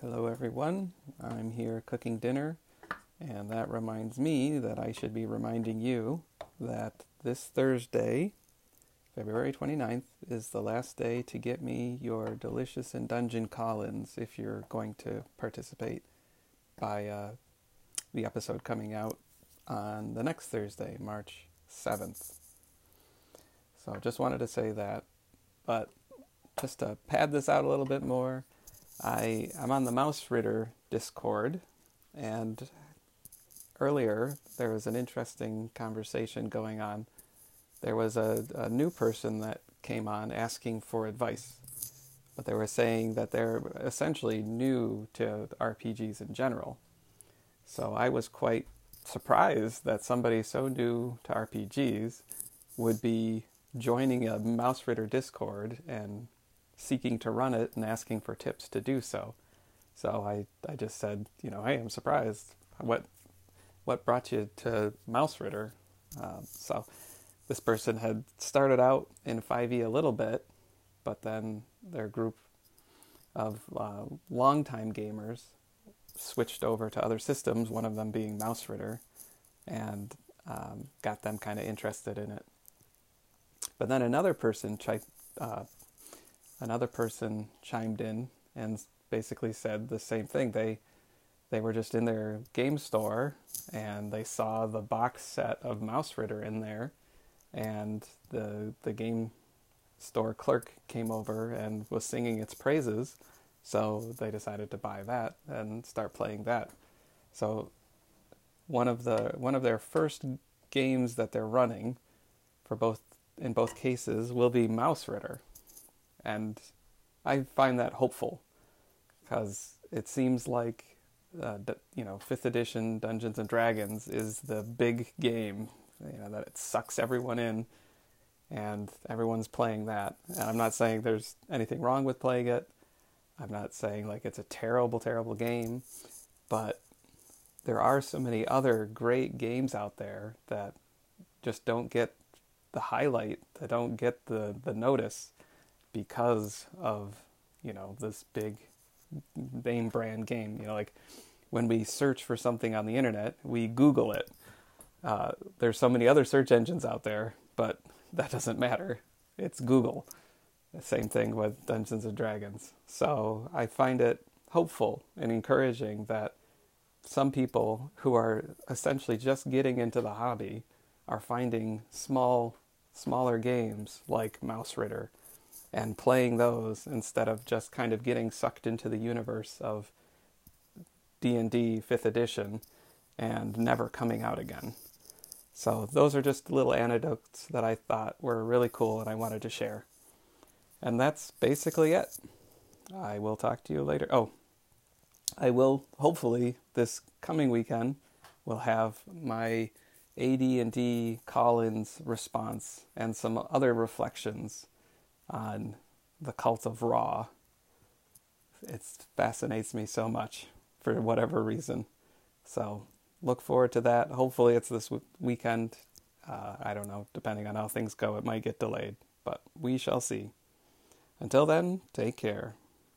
Hello, everyone. I'm here cooking dinner, and that reminds me that I should be reminding you that this Thursday, February 29th, is the last day to get me your Delicious in Dungeon call-ins if you're going to participate by uh, the episode coming out on the next Thursday, March 7th. So just wanted to say that, but just to pad this out a little bit more, I I'm on the Mausritter Discord, and earlier there was an interesting conversation going on. There was a, a new person that came on asking for advice, but they were saying that they're essentially new to RPGs in general. So I was quite surprised that somebody so new to RPGs would be joining a Mausritter Discord and seeking to run it and asking for tips to do so. So I, I just said, you know, hey, I'm surprised. What what brought you to Mausritter? Um, so this person had started out in 5e a little bit, but then their group of uh, longtime gamers switched over to other systems, one of them being Mausritter, and um, got them kind of interested in it. But then another person chi- uh, another person chimed in and basically said the same thing. They they were just in their game store and they saw the box set of Mausritter in there, and the the game store clerk came over and was singing its praises. So they decided to buy that and start playing that. So one of the one of their first games that they're running for both in both cases will be Mausritter and I find that hopeful because it seems like uh, you know fifth edition Dungeons and Dragons is the big game. You know that it sucks everyone in, and everyone's playing that. And I'm not saying there's anything wrong with playing it. I'm not saying like it's a terrible, terrible game, but there are so many other great games out there that just don't get the highlight, that don't get the, the notice because of you know this big name brand game. You know, like when we search for something on the internet, we Google it. Uh, there's so many other search engines out there, but that doesn't matter. It's Google. The same thing with Dungeons and Dragons. So I find it hopeful and encouraging that some people who are essentially just getting into the hobby are finding small, smaller games like Mausritter and playing those instead of just kind of getting sucked into the universe of D&D 5th edition and never coming out again. So those are just little anecdotes that I thought were really cool and I wanted to share. And that's basically it. I will talk to you later. Oh, I will hopefully this coming weekend will have my AD&D call-ins response and some other reflections on the cult of Ra. It fascinates me so much for whatever reason. So look forward to that. Hopefully, it's this weekend. Uh, I don't know, depending on how things go, it might get delayed, but we shall see. Until then, take care.